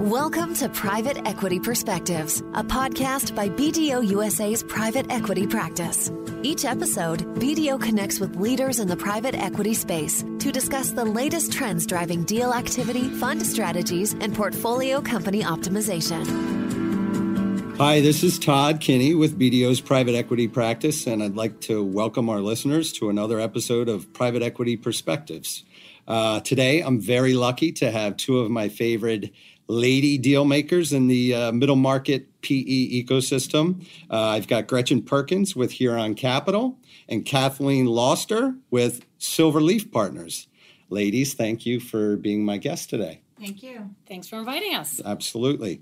Welcome to Private Equity Perspectives, a podcast by BDO USA's private equity practice. Each episode, BDO connects with leaders in the private equity space to discuss the latest trends driving deal activity, fund strategies, and portfolio company optimization. Hi, this is Todd Kinney with BDO's private equity practice, and I'd like to welcome our listeners to another episode of Private Equity Perspectives. Uh, today, I'm very lucky to have two of my favorite lady deal makers in the uh, middle market PE ecosystem. Uh, I've got Gretchen Perkins with Huron Capital and Kathleen Lauster with Silverleaf Partners. Ladies, thank you for being my guest today. Thank you. Thanks for inviting us. Absolutely.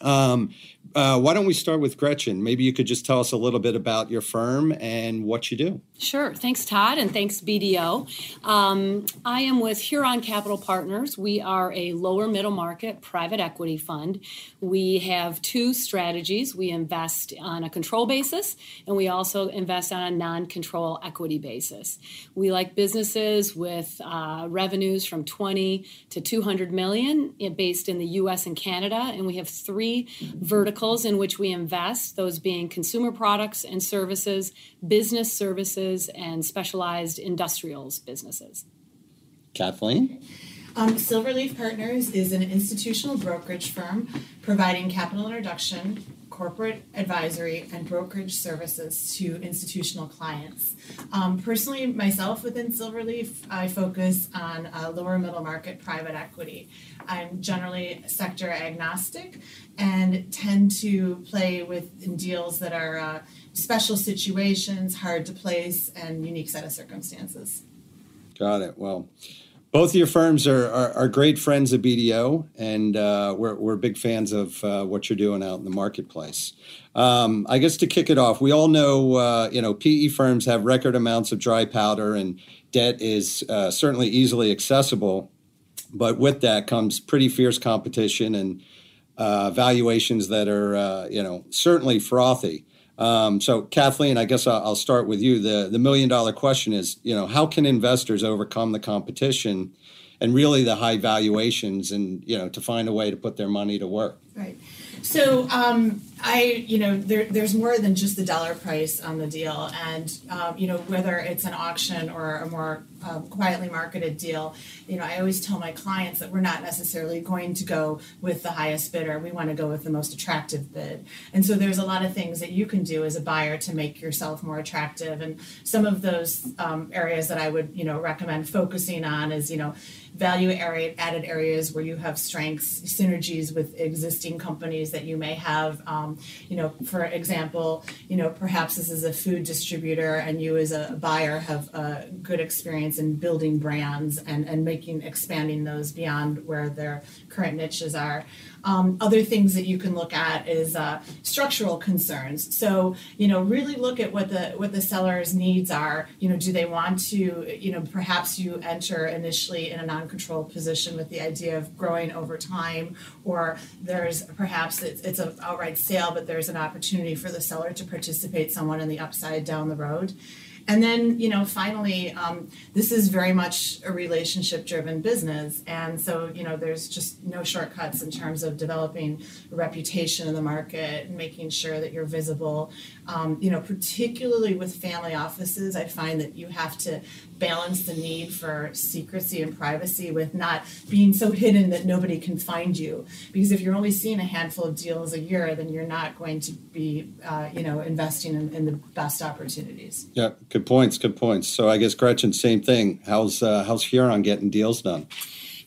Um, uh, why don't we start with Gretchen? Maybe you could just tell us a little bit about your firm and what you do. Sure. Thanks, Todd, and thanks, BDO. Um, I am with Huron Capital Partners. We are a lower middle market private equity fund. We have two strategies. We invest on a control basis, and we also invest on a non control equity basis. We like businesses with uh, revenues from 20 to 200 million eh, based in the US and Canada, and we have three verticals verticals in which we invest, those being consumer products and services, business services, and specialized industrials businesses. Kathleen? Um, Silverleaf Partners is an institutional brokerage firm providing capital introduction, corporate advisory, and brokerage services to institutional clients. Um, personally, myself within Silverleaf, I focus on uh, lower middle market private equity. I'm generally sector agnostic and tend to play with deals that are uh, special situations, hard to place, and unique set of circumstances. Got it. Well, both of your firms are, are, are great friends of BDO, and uh, we're, we're big fans of uh, what you're doing out in the marketplace. Um, I guess to kick it off, we all know uh, you know PE firms have record amounts of dry powder, and debt is uh, certainly easily accessible. But with that comes pretty fierce competition and uh, valuations that are uh, you know certainly frothy. Um, so, Kathleen, I guess I'll, start with you. The the million dollar question is, you know, how can investors overcome the competition and really the high valuations, and you know, to find a way to put their money to work? Right. So um, I, you know, there, there's more than just the dollar price on the deal, and um, you know whether it's an auction or a more uh, quietly marketed deal. You know, I always tell my clients that we're not necessarily going to go with the highest bidder. We want to go with the most attractive bid, and so there's a lot of things that you can do as a buyer to make yourself more attractive. And some of those um, areas that I would, you know, recommend focusing on is, you know value added areas where you have strengths, synergies with existing companies that you may have. Um, you know, for example, you know, perhaps this is a food distributor and you as a buyer have a good experience in building brands and, and making, expanding those beyond where their current niches are. Um, other things that you can look at is uh, structural concerns. So you know, really look at what the what the seller's needs are. You know, do they want to? You know, perhaps you enter initially in a non-controlled position with the idea of growing over time, or there's perhaps it's, it's an outright sale, but there's an opportunity for the seller to participate someone in the upside down the road. And then, you know, finally, um, this is very much a relationship driven business. And so, you know, there's just no shortcuts in terms of developing a reputation in the market making sure that you're visible. Um, you know, particularly with family offices, I find that you have to balance the need for secrecy and privacy with not being so hidden that nobody can find you. Because if you're only seeing a handful of deals a year, then you're not going to be, uh, you know, investing in, in, the best opportunities. Yeah, good points. Good points. So I guess Gretchen, same thing. How's uh, how's Huron getting deals done?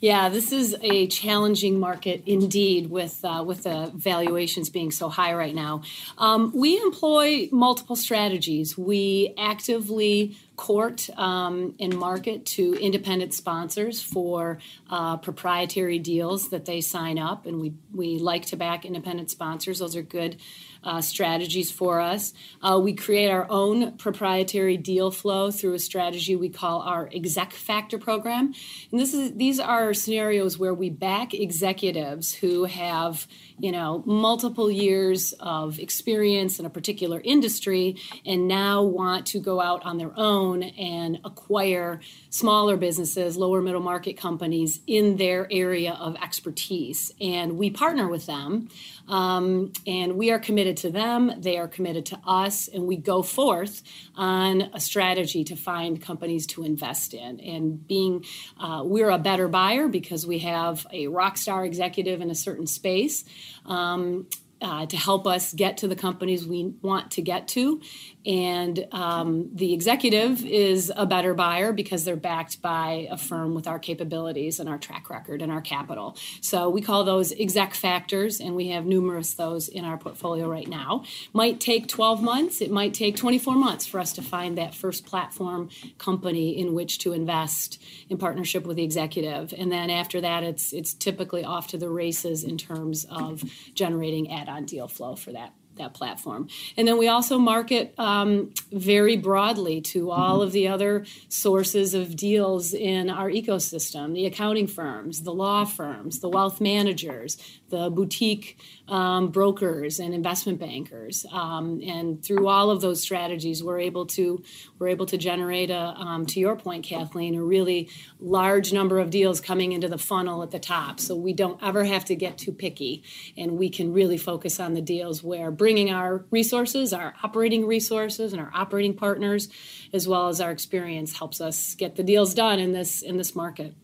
Yeah, this is a challenging market indeed, with uh, with the valuations being so high right now. Um, we employ multiple strategies. We actively court um, and market to independent sponsors for uh, proprietary deals that they sign up, and we we like to back independent sponsors. Those are good uh, strategies for us. Uh, we create our own proprietary deal flow through a strategy we call our exec factor program. And this is these are scenarios where we back executives who have you know multiple years of experience in a particular industry and now want to go out on their own own and acquire smaller businesses, lower middle market companies in their area of expertise. And we partner with them, um, and we are committed to them, they are committed to us, and we go forth on a strategy to find companies to invest in. And being, uh, we're a better buyer because we have a rock star executive in a certain space. Um, uh, to help us get to the companies we want to get to. And um, the executive is a better buyer because they're backed by a firm with our capabilities and our track record and our capital. So we call those exec factors, and we have numerous those in our portfolio right now. Might take 12 months, it might take 24 months for us to find that first platform company in which to invest in partnership with the executive. And then after that, it's it's typically off to the races in terms of generating add-on deal flow for that that platform. And then we also market um, very broadly to all mm-hmm. of the other sources of deals in our ecosystem the accounting firms, the law firms, the wealth managers, the boutique um, brokers and investment bankers. Um, and through all of those strategies, we're able to we're able to generate a, um, to your point, Kathleen, a really large number of deals coming into the funnel at the top. So we don't ever have to get too picky, and we can really focus on the deals where bringing our resources, our operating resources, and our operating partners, as well as our experience, helps us get the deals done in this in this market.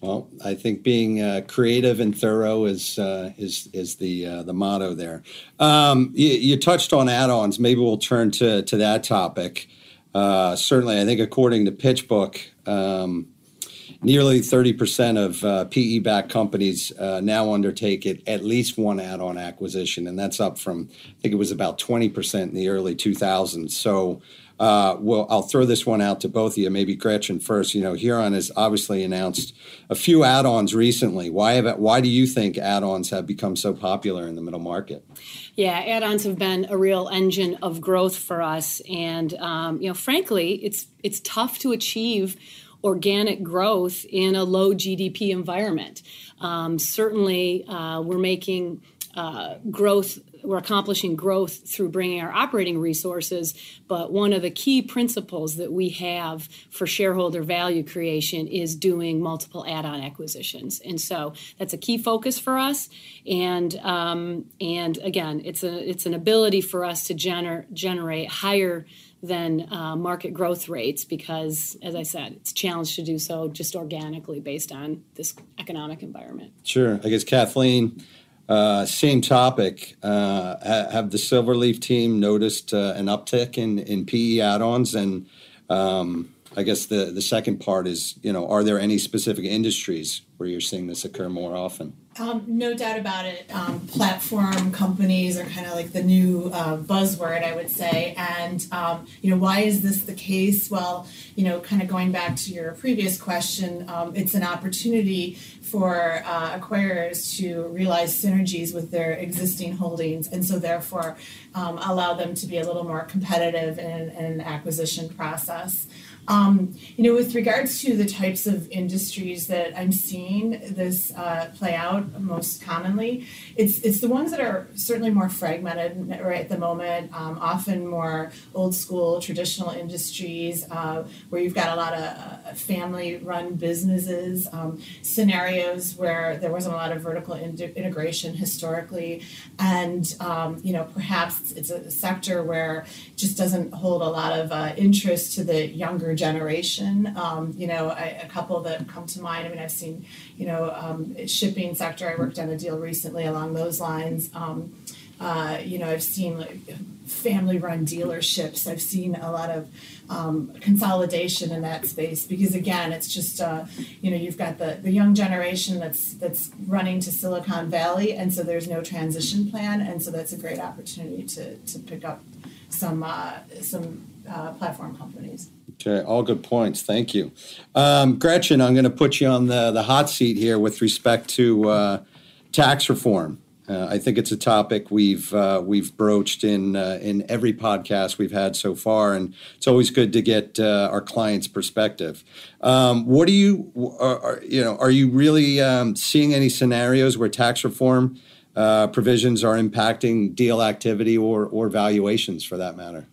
Well, I think being uh, creative and thorough is uh, is is the uh, the motto there. Um, you, you, touched on add-ons. Maybe we'll turn to to that topic. Uh, certainly, I think according to PitchBook, um, nearly thirty percent of uh, PE-backed companies uh, now undertake it, at least one add-on acquisition, and that's up from I think it was about twenty percent in the early two thousands. So uh, well, I'll throw this one out to both of you. Maybe Gretchen first. You know, Huron has obviously announced a few add-ons recently. Why have why do you think add-ons have become so popular in the middle market? Yeah, add-ons have been a real engine of growth for us, and um, you know, frankly, it's it's tough to achieve organic growth in a low GDP environment. Um, certainly, uh, we're making uh, growth we're accomplishing growth through bringing our operating resources but one of the key principles that we have for shareholder value creation is doing multiple add-on acquisitions and so that's a key focus for us and um, and again it's a it's an ability for us to gener- generate higher than uh, market growth rates because, as I said, it's a challenge to do so just organically based on this economic environment. Sure. I guess, Kathleen, uh, same topic. Uh, have the Silverleaf team noticed uh, an uptick in, in PE add-ons? And um, I guess the, the second part is, you know, are there any specific industries where you're seeing this occur more often? Um, no doubt about it. Um, platform companies are kind of like the new uh, buzzword, I would say. And, um, you know, why is this the case? Well, you know, kind of going back to your previous question, um, it's an opportunity for uh, acquirers to realize synergies with their existing holdings and so therefore um, allow them to be a little more competitive in, in an acquisition process. Um, you know, with regards to the types of industries that I'm seeing this uh, play out most commonly, it's it's the ones that are certainly more fragmented right at the moment. Um, often more old school, traditional industries uh, where you've got a lot of uh, family-run businesses, um, scenarios where there wasn't a lot of vertical in- integration historically, and um, you know perhaps it's a sector where it just doesn't hold a lot of uh, interest to the younger generation. Um, you know, I, a couple that come to mind. I mean, I've seen, you know, um, shipping sector. I worked on a deal recently along those lines. Um, uh, you know, I've seen like family-run dealerships. I've seen a lot of um, consolidation in that space because, again, it's just uh, you know you've got the, the young generation that's that's running to Silicon Valley, and so there's no transition plan, and so that's a great opportunity to to pick up some uh, some uh, platform companies. Okay, all good points. Thank you. Um, Gretchen, I'm going to put you on the, the hot seat here with respect to uh, tax reform. Uh, I think it's a topic we've uh, we've broached in uh, in every podcast we've had so far, and it's always good to get uh, our clients' perspective. Um, what do you are, are, you know? Are you really um, seeing any scenarios where tax reform uh, provisions are impacting deal activity or or valuations for that matter?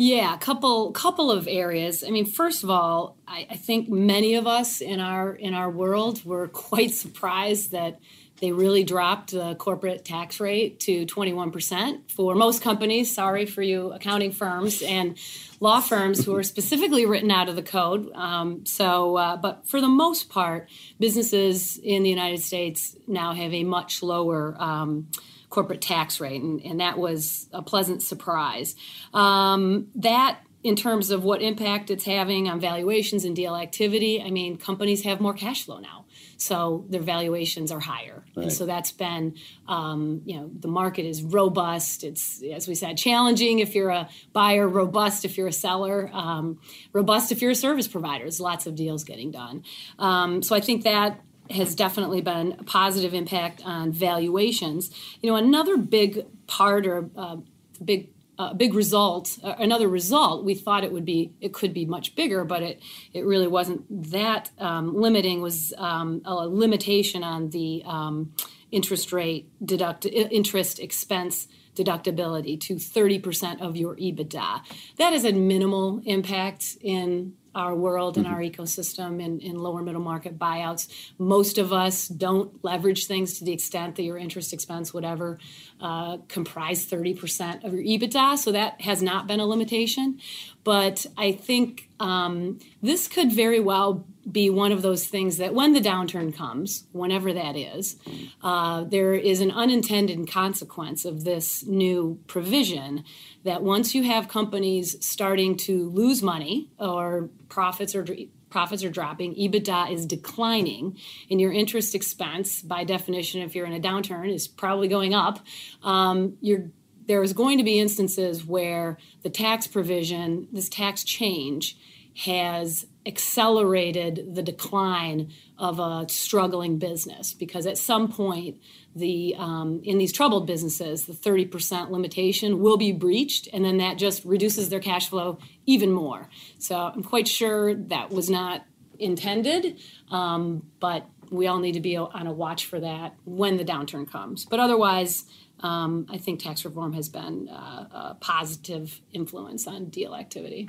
Yeah, a couple couple of areas. I mean, first of all, I, I, think many of us in our in our world were quite surprised that they really dropped the corporate tax rate to 21% for most companies. Sorry for you accounting firms and law firms who are specifically written out of the code. Um, so, uh, but for the most part, businesses in the United States now have a much lower. Um, corporate tax rate, and, and that was a pleasant surprise. Um, that in terms of what impact it's having on valuations and deal activity, I mean, companies have more cash flow now, so their valuations are higher, right. and so that's been, um, you know, the market is robust. It's as we said, challenging if you're a buyer, robust if you're a seller, um, robust if you're a service provider. There's lots of deals getting done, um, so I think that has definitely been a positive impact on valuations. You know, another big part or uh, big uh, big result, uh, another result, we thought it would be, it could be much bigger, but it, it really wasn't that um, limiting, was um, a limitation on the um, interest rate deduct, interest expense deductibility to 30% of your EBITDA. That is a minimal impact in our world and mm-hmm. our ecosystem in, in lower middle market buyouts. Most of us don't leverage things to the extent that your interest expense would ever uh, comprise 30% of your EBITDA. So that has not been a limitation. But I think um, this could very well be one of those things that when the downturn comes, whenever that is, uh, there is an unintended consequence of this new provision that once you have companies starting to lose money or profits are profits are dropping, EBITDA is declining, and your interest expense, by definition, if you're in a downturn, is probably going up. Um, you're there is going to be instances where the tax provision, this tax change, has accelerated the decline of a struggling business because at some point the um, in these troubled businesses the 30% limitation will be breached and then that just reduces their cash flow even more. So i'm quite sure that was not intended um, but we all need to be on a watch for that when the downturn comes but otherwise um, i think tax reform has been uh, a positive influence on deal activity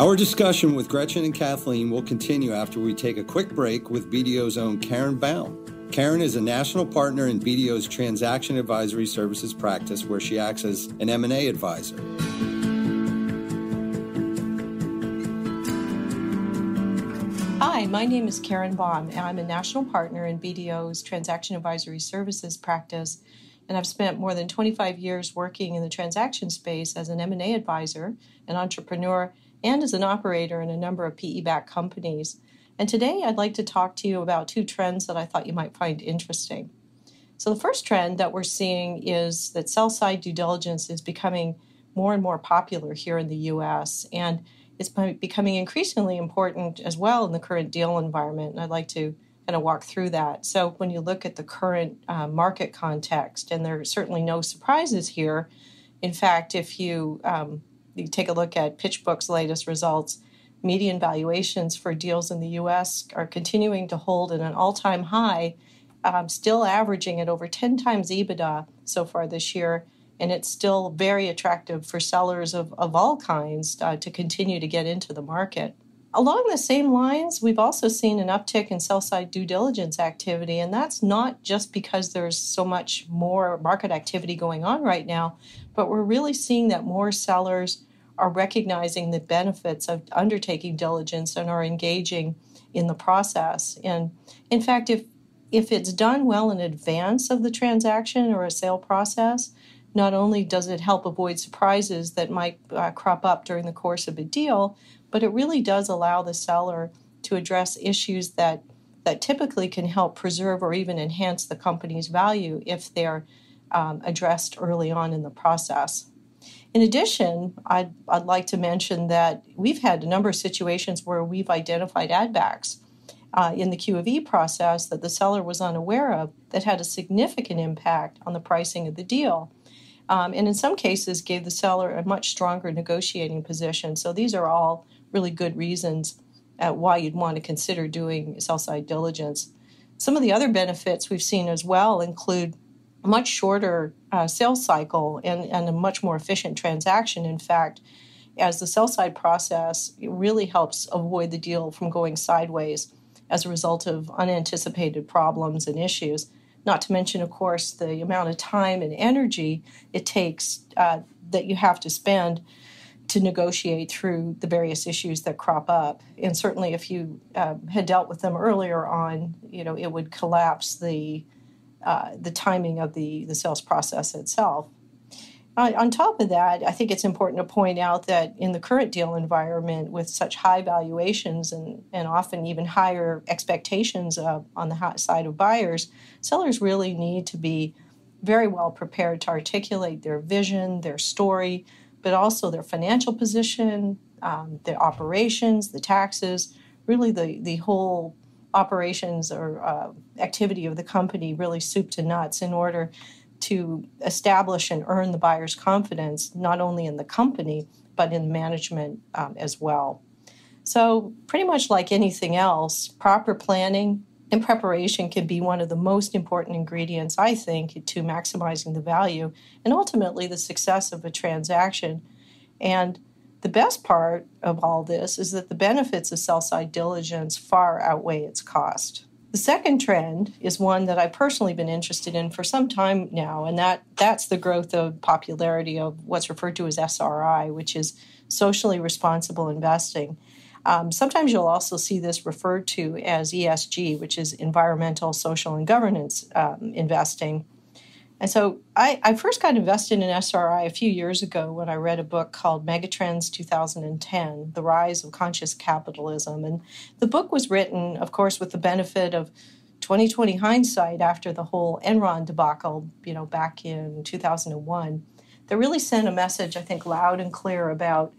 our discussion with Gretchen and Kathleen will continue after we take a quick break with BDO's own Karen Baum. Karen is a national partner in BDO's transaction advisory services practice where she acts as an M&A advisor. Hi, my name is Karen Baum, and I'm a national partner in BDO's transaction advisory services practice, and I've spent more than 25 years working in the transaction space as an M&A advisor, an entrepreneur, and as an operator in a number of PE backed companies. And today I'd like to talk to you about two trends that I thought you might find interesting. So, the first trend that we're seeing is that sell side due diligence is becoming more and more popular here in the US, and it's becoming increasingly important as well in the current deal environment. And I'd like to kind of walk through that. So, when you look at the current uh, market context, and there are certainly no surprises here. In fact, if you um, you take a look at PitchBook's latest results, median valuations for deals in the US are continuing to hold at an all time high, um, still averaging at over 10 times EBITDA so far this year. And it's still very attractive for sellers of, of all kinds uh, to continue to get into the market. Along the same lines, we've also seen an uptick in sell side due diligence activity, and that's not just because there's so much more market activity going on right now, but we're really seeing that more sellers are recognizing the benefits of undertaking diligence and are engaging in the process. And in fact, if if it's done well in advance of the transaction or a sale process, not only does it help avoid surprises that might uh, crop up during the course of a deal, but it really does allow the seller to address issues that that typically can help preserve or even enhance the company's value if they're um, addressed early on in the process. In addition, I'd, I'd like to mention that we've had a number of situations where we've identified addbacks uh, in the QofE process that the seller was unaware of that had a significant impact on the pricing of the deal. Um, and in some cases, gave the seller a much stronger negotiating position. So these are all really good reasons at why you'd want to consider doing sell side diligence. Some of the other benefits we've seen as well include a much shorter uh, sales cycle and, and a much more efficient transaction. In fact, as the sell side process really helps avoid the deal from going sideways as a result of unanticipated problems and issues. Not to mention, of course, the amount of time and energy it takes uh, that you have to spend to negotiate through the various issues that crop up. And certainly, if you uh, had dealt with them earlier on, you know it would collapse the uh, the timing of the the sales process itself. On, top of that, I think it's important to point out that in the current deal environment, with such high valuations and, and often even higher expectations uh, on the side of buyers, sellers really need to be very well prepared to articulate their vision, their story, but also their financial position, um, their operations, the taxes, really the, the whole operations or uh, activity of the company, really soup to nuts, in order to establish and earn the buyer's confidence, not only in the company, but in management um, as well. So, pretty much like anything else, proper planning and preparation can be one of the most important ingredients, I think, to maximizing the value and ultimately the success of a transaction. And the best part of all this is that the benefits of sell side diligence far outweigh its cost. The second trend is one that I've personally been interested in for some time now, and that, that's the growth of popularity of what's referred to as SRI, which is socially responsible investing. Um, sometimes you'll also see this referred to as ESG, which is environmental, social, and governance um, investing. And so I, I, first got invested in SRI a few years ago when I read a book called Megatrends 2010 The Rise of Conscious Capitalism. And the book was written, of course, with the benefit of 2020 hindsight after the whole Enron debacle, you know, back in 2001, that really sent a message, I think, loud and clear about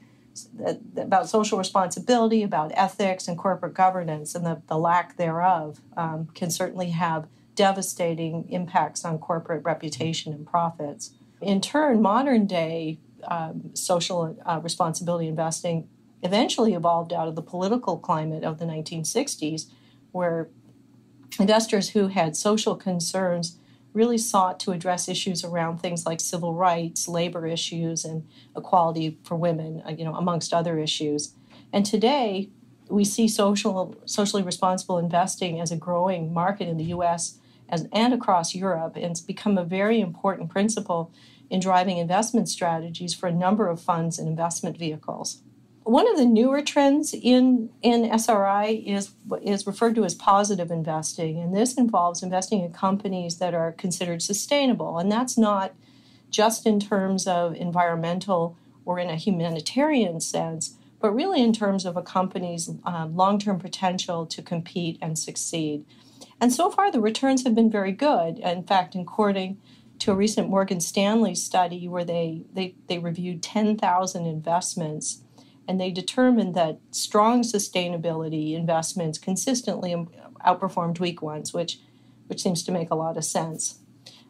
about social responsibility, about ethics and corporate governance, and the, the lack thereof um, can certainly have devastating impacts on corporate reputation and profits. In turn, modern day um, social uh, responsibility investing eventually evolved out of the political climate of the 1960s, where investors who had social concerns really sought to address issues around things like civil rights, labor issues, and equality for women, uh, you know, amongst other issues. And today, we see social, socially responsible investing as a growing market in the U.S as, and across Europe. And it's become a very important principle in driving investment strategies for a number of funds and investment vehicles. One of the newer trends in, in SRI is, is referred to as positive investing, and this involves investing in companies that are considered sustainable. And that's not just in terms of environmental or in a humanitarian sense, but really in terms of a company's um, long term potential to compete and succeed. And so far, the returns have been very good. In fact, according to a recent Morgan Stanley study where they, they, they reviewed 10,000 investments and they determined that strong sustainability investments consistently outperformed weak ones, which, which seems to make a lot of sense.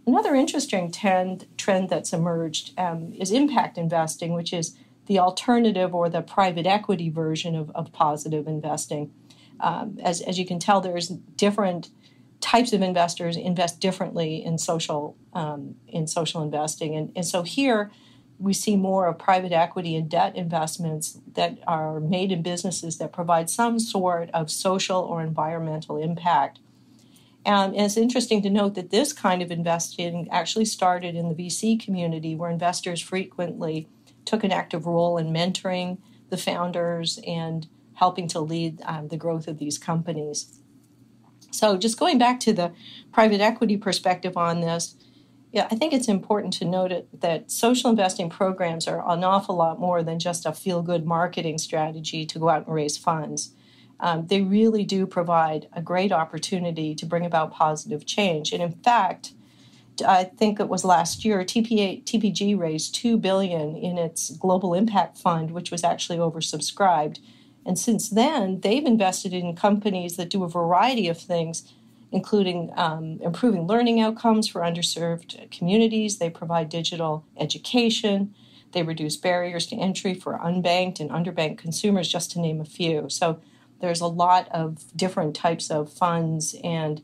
Another interesting trend, trend that's emerged um, is impact investing, which is the alternative or the private equity version of, of positive investing. Um, as, as you can tell, there's different types of investors invest differently in social um, in social investing, and, and so here we see more of private equity and debt investments that are made in businesses that provide some sort of social or environmental impact. And it's interesting to note that this kind of investing actually started in the VC community, where investors frequently took an active role in mentoring the founders and helping to lead um, the growth of these companies. So, just going back to the private equity perspective on this, yeah, I think it's important to note that social investing programs are an awful lot more than just a feel good marketing strategy to go out and raise funds. Um, they really do provide a great opportunity to bring about positive change. And in fact, I think it was last year, TPA, TPG raised two billion in its Global Impact Fund, which was actually oversubscribed and since then, they've invested in companies that do a variety of things, including um, improving learning outcomes for underserved communities. They provide digital education. They reduce barriers to entry for unbanked and underbanked consumers, just to name a few. So there's a lot of different types of funds and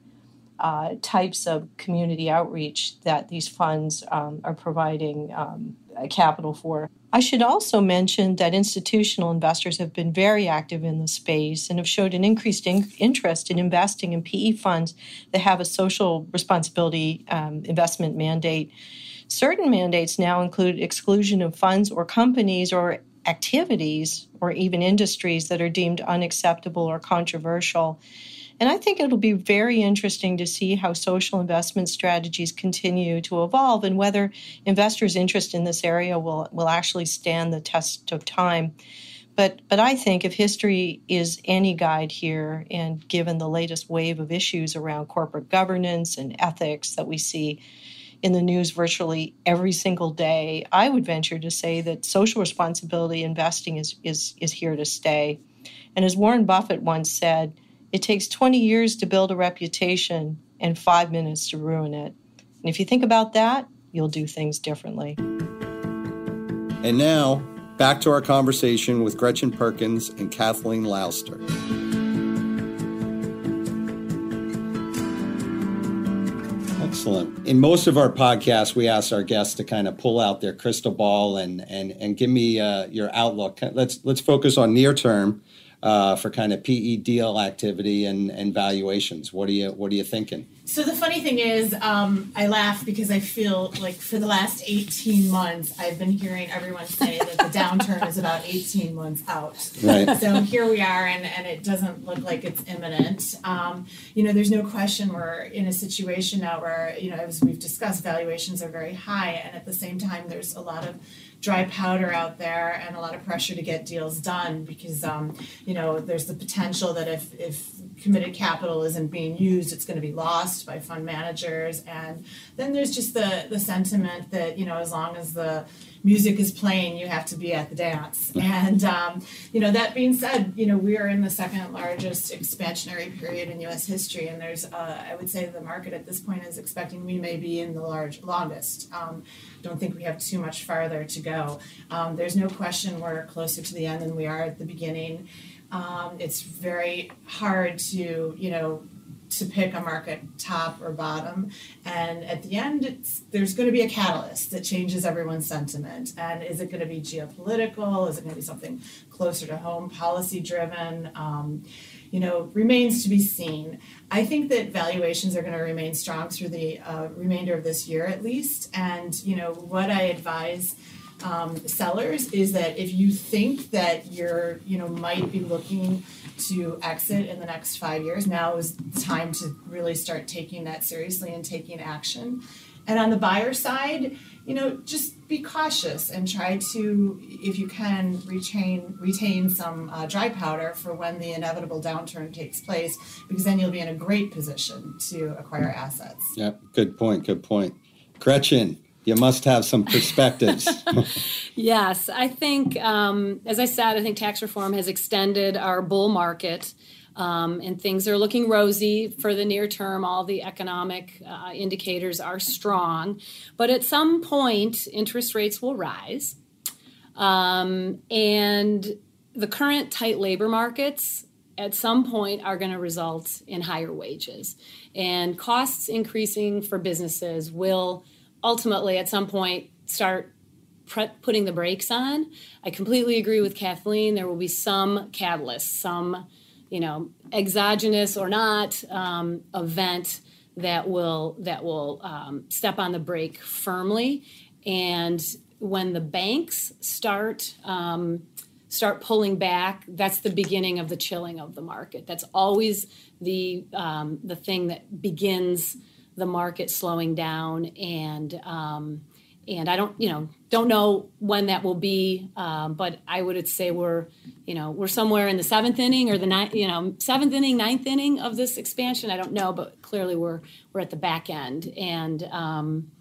uh, types of community outreach that these funds um, are providing um, capital for. I should also mention that institutional investors have been very active in the space and have showed an increased in- interest in investing in PE funds that have a social responsibility um, investment mandate. Certain mandates now include exclusion of funds or companies or activities or even industries that are deemed unacceptable or controversial. And I think it'll be very interesting to see how social investment strategies continue to evolve and whether investors' interest in this area will, will actually stand the test of time. But, but I think if history is any guide here, and given the latest wave of issues around corporate governance and ethics that we see in the news virtually every single day, I would venture to say that social responsibility investing is, is, is here to stay. And as Warren Buffett once said, it takes 20 years to build a reputation and five minutes to ruin it. And if you think about that, you'll do things differently. And now, back to our conversation with Gretchen Perkins and Kathleen Lauster. Excellent. In most of our podcasts, we ask our guests to kind of pull out their crystal ball and and and give me uh, your outlook. Let's let's focus on near term for kind of PE deal activity and, and valuations. What are you What are you thinking? So the funny thing is, um, I laugh because I feel like for the last 18 months, I've been hearing everyone say that the downturn is about 18 months out. Right. So here we are, and, and it doesn't look like it's imminent. Um, you know, there's no question we're in a situation now where, you know, as we've discussed, valuations are very high, and at the same time, there's a lot of dry powder out there and a lot of pressure to get deals done because um, you know there's the potential that if if committed capital isn't being used, it's going to be lost by fund managers, and then there's just the the sentiment that you know as long as the music is playing, you have to be at the dance. And um, you know, that being said, you know, we are in the second largest expansionary period in U.S. history, and there's, uh, I would say, the market at this point is expecting we may be in the large longest. Um, don't think we have too much farther to go. Um, there's no question we're closer to the end than we are at the beginning. Um, it's very hard to, you know, to pick a market top or bottom. And at the end, there's going to be a catalyst that changes everyone's sentiment. And is it going to be geopolitical? Is it going to be something closer to home, policy driven? Um, you know, remains to be seen. I think that valuations are going to remain strong through the uh, remainder of this year at least. And, you know, what I advise um, sellers is that if you think that you're, you know, might be looking to exit in the next five years, now is time to really start taking that seriously and taking action. And on the buyer side, you know, just be cautious and try to, if you can, retain retain some uh, dry powder for when the inevitable downturn takes place, because then you'll be in a great position to acquire assets. Yep, good point. Good point. Gretchen, you must have some perspectives. yes, I think, um, as I said, I think tax reform has extended our bull market. Um, and things are looking rosy for the near term. All the economic uh, indicators are strong. But at some point, interest rates will rise. Um, and the current tight labor markets at some point are going to result in higher wages. And costs increasing for businesses will ultimately at some point start pre- putting the brakes on. I completely agree with Kathleen. There will be some catalyst, some, you know, exogenous or not um, event that will that will um, step on the brake firmly. And when the banks start um, start pulling back, that's the beginning of the chilling of the market. That's always the um, the thing that begins the market slowing down and um, and I don't you know don't know when that will be, um, but I would say we're you know we're somewhere in the seventh inning or the ninth you know seventh inning ninth inning of this expansion. I don't know, but clearly we're we're at the back end and. Um,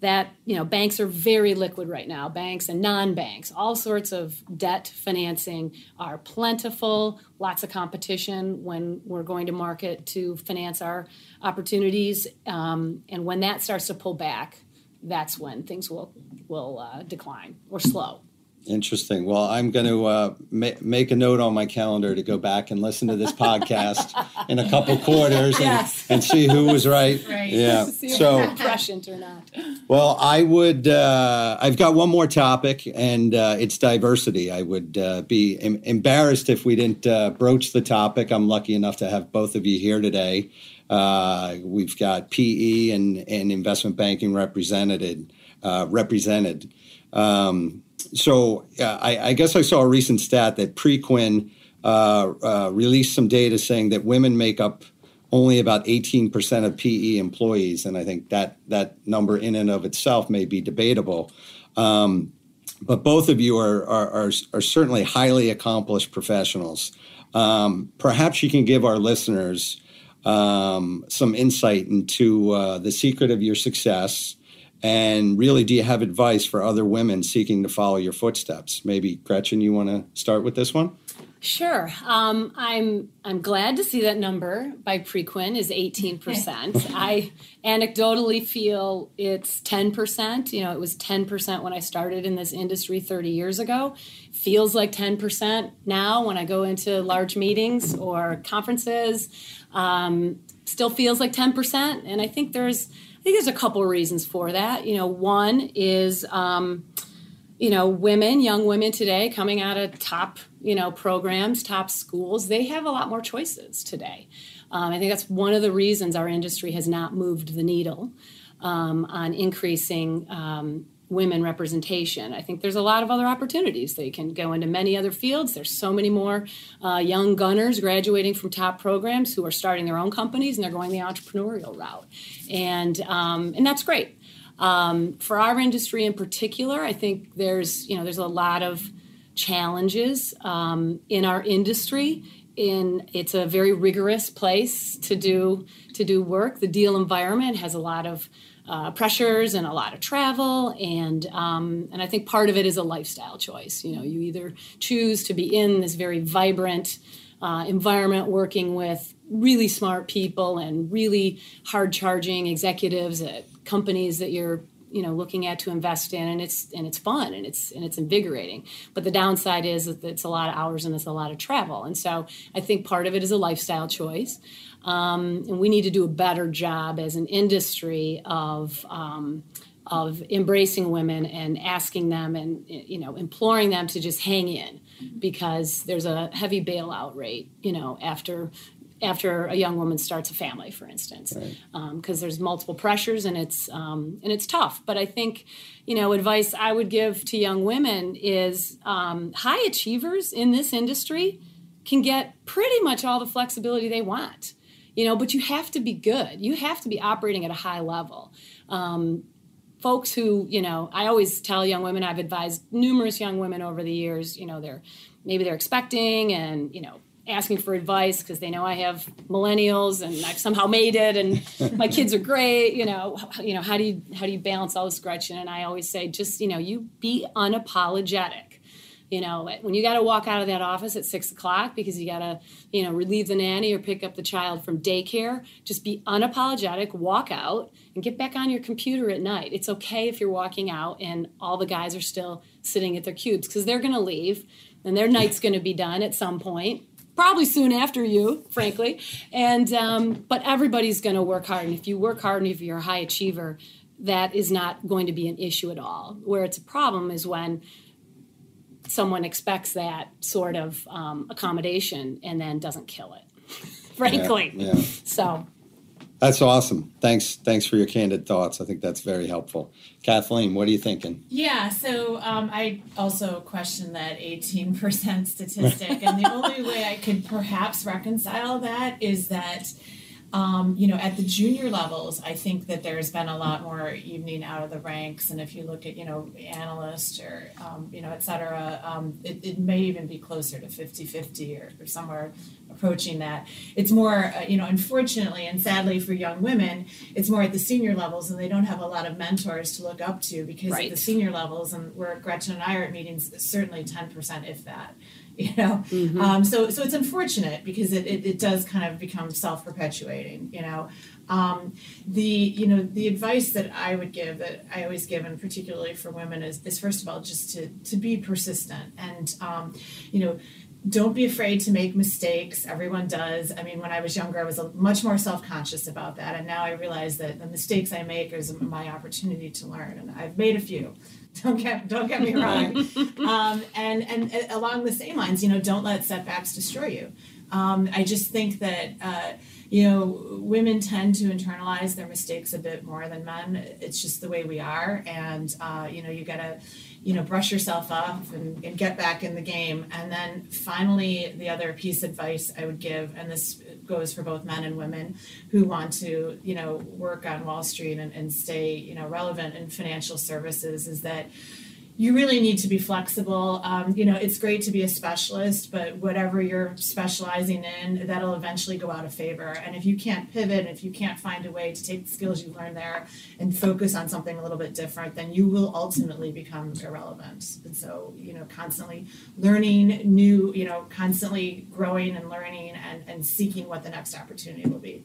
that you know banks are very liquid right now. Banks and non-banks all sorts of debt financing are plentiful. Lots of competition when we're going to market to finance our opportunities. Um, and when that starts to pull back that's when things will will uh, decline or slow Interesting. Well, I'm going to uh, ma- make a note on my calendar to go back and listen to this podcast in a couple quarters and, Yes. and see who was right. Right. Yeah. So, prescient or not. well, I would. Uh, I've got one more topic, and uh, it's diversity. I would uh, be em- embarrassed if we didn't uh, broach the topic. I'm lucky enough to have both of you here today. Uh, we've got PE and, and investment banking represented. Uh, represented. Um, so uh, I, I guess I saw a recent stat that Preqin uh, uh, released some data saying that women make up only about 18% of PE employees, and I think that that number in and of itself may be debatable. Um, but both of you are, are, are, are certainly highly accomplished professionals. Um, perhaps you can give our listeners um, some insight into uh, the secret of your success. And really, do you have advice for other women seeking to follow your footsteps? Maybe Gretchen, you want to start with this one? Sure. Um, I'm I'm glad to see that number by Preqin is 18%. I anecdotally feel it's 10%. You know, it was 10% when I started in this industry 30 years ago. Feels like 10% now when I go into large meetings or conferences. Um, still feels like 10%. And I think there's I think there's a couple of reasons for that. You know, one is um, you know, women, young women today coming out of top, you know, programs, top schools, they have a lot more choices today. Um, I think that's one of the reasons our industry has not moved the needle um, on increasing um, women representation. I think there's a lot of other opportunities. They can go into many other fields. There's so many more uh, young gunners graduating from top programs who are starting their own companies and they're going the entrepreneurial route, and um, and that's great. Um, for our industry in particular, I think there's you know there's a lot of challenges um, in our industry. In it's a very rigorous place to do to do work. The deal environment has a lot of uh, pressures and a lot of travel, and um, and I think part of it is a lifestyle choice. You know, you either choose to be in this very vibrant uh, environment, working with really smart people and really hard charging executives at companies that you're you know looking at to invest in. And it's and it's fun and it's and it's invigorating. But the downside is that it's a lot of hours and it's a lot of travel. And so i think part of it is a lifestyle choice um, and we need to do a better job as an industry of um, of embracing women and asking them and you know imploring them to just hang in because there's a heavy bailout rate you know after after a young woman starts a family, for instance, because Right. um, there's multiple pressures and it's um, and it's tough. But I think, you know, advice I would give to young women is um, high achievers in this industry can get pretty much all the flexibility they want. You know, but you have to be good. You have to be operating at a high level. Um, folks who you know i always tell young women i've advised numerous young women over the years you know they're maybe they're expecting and you know asking for advice because they know i have millennials and i've somehow made it and my kids are great you know you know how do you how do you balance all this gretchen and i always say just you know you be unapologetic you know when you got to walk out of that office at six o'clock because you got to you know relieve the nanny or pick up the child from daycare just be unapologetic walk out and get back on your computer at night. It's okay if you're walking out and all the guys are still sitting at their cubes because they're going to leave and their night's going to be done at some point probably soon after you frankly. And um, but everybody's going to work hard and if you work hard and if you're a high achiever that is not going to be an issue at all. Where it's a problem is when someone expects that sort of um, accommodation and then doesn't kill it frankly Yeah, yeah. so That's awesome. Thanks. Thanks for your candid thoughts. I think that's very helpful. Kathleen, what are you thinking? Yeah, so um, I also question that 18% statistic. and the only way I could perhaps reconcile that is that, um, you know, at the junior levels, I think that there's been a lot more evening out of the ranks. And if you look at, you know, analysts or, um, you know, et cetera, um, it, it may even be closer to 50 50 or, or somewhere approaching that. It's more, uh, you know, unfortunately and sadly for young women, it's more at the senior levels and they don't have a lot of mentors to look up to because at the senior levels and where Gretchen and I are at meetings, certainly 10% if that. You know, um, so so it's unfortunate because it, it, it does kind of become self perpetuating. You know, Um, the you know the advice that I would give that I always give, and particularly for women, is, is first of all just to to be persistent and um, you know don't be afraid to make mistakes. Everyone does. I mean, when I was younger, I was much more self conscious about that. And now I realize that the mistakes I make is my opportunity to learn. And I've made a few. Don't get don't get me wrong. um, and, and and along the same lines, you know, don't let setbacks destroy you. Um, I just think that uh, you know women tend to internalize their mistakes a bit more than men. It's just the way we are, and uh, you know you gotta you know brush yourself off and, and, get back in the game and then finally the other piece of advice i would give and this goes for both men and women who want to you know work on wall street and, and stay you know relevant in financial services is that you really need to be flexible. Um, you know, it's great to be a specialist, but whatever you're specializing in, that'll eventually go out of favor. And if you can't pivot, if you can't find a way to take the skills you learned there and focus on something a little bit different, then you will ultimately become irrelevant. And so, you know, constantly learning new, you know, constantly growing and learning and, and seeking what the next opportunity will be.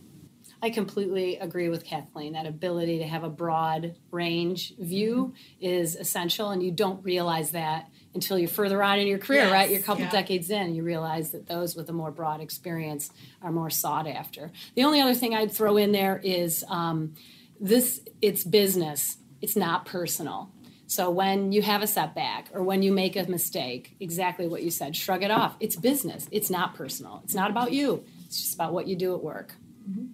I completely agree with Kathleen. That ability to have a broad range view mm-hmm. is essential, and you don't realize that until you're further on in your career, yes, right? You're a couple yeah. decades in, you realize that those with a more broad experience are more sought after. The only other thing I'd throw in there is um, this it's business, it's not personal. So when you have a setback or when you make a mistake, exactly what you said, shrug it off. It's business, it's not personal. It's not about you, it's just about what you do at work. Mm-hmm.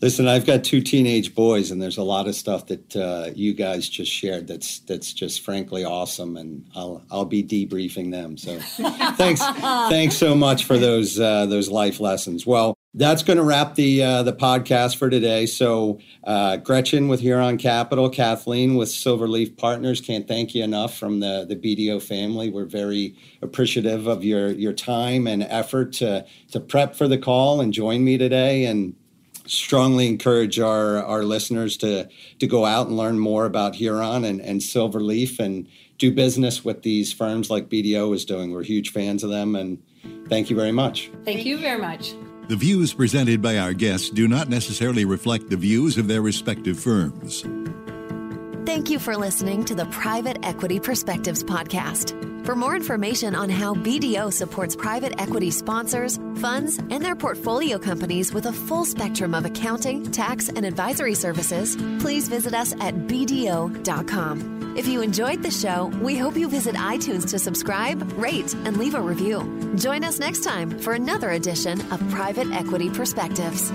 Listen, I've got two teenage boys, and there's a lot of stuff that uh, you guys just shared that's that's just frankly awesome, and I'll I'll be debriefing them. So, thanks thanks so much for those uh, those life lessons. Well, that's going to wrap the uh, the podcast for today. So, uh, Gretchen with Huron Capital, Kathleen with Silverleaf Partners, can't thank you enough from the the BDO family. We're very appreciative of your your time and effort to to prep for the call and join me today and strongly encourage our, our listeners to, to go out and learn more about Huron and, and Silverleaf and do business with these firms like BDO is doing. We're huge fans of them, and thank you very much. Thank you very much. The views presented by our guests do not necessarily reflect the views of their respective firms. Thank you for listening to the Private Equity Perspectives Podcast. For more information on how BDO supports private equity sponsors, funds, and their portfolio companies with a full spectrum of accounting, tax, and advisory services, please visit us at BDO.com. If you enjoyed the show, we hope you visit iTunes to subscribe, rate, and leave a review. Join us next time for another edition of Private Equity Perspectives.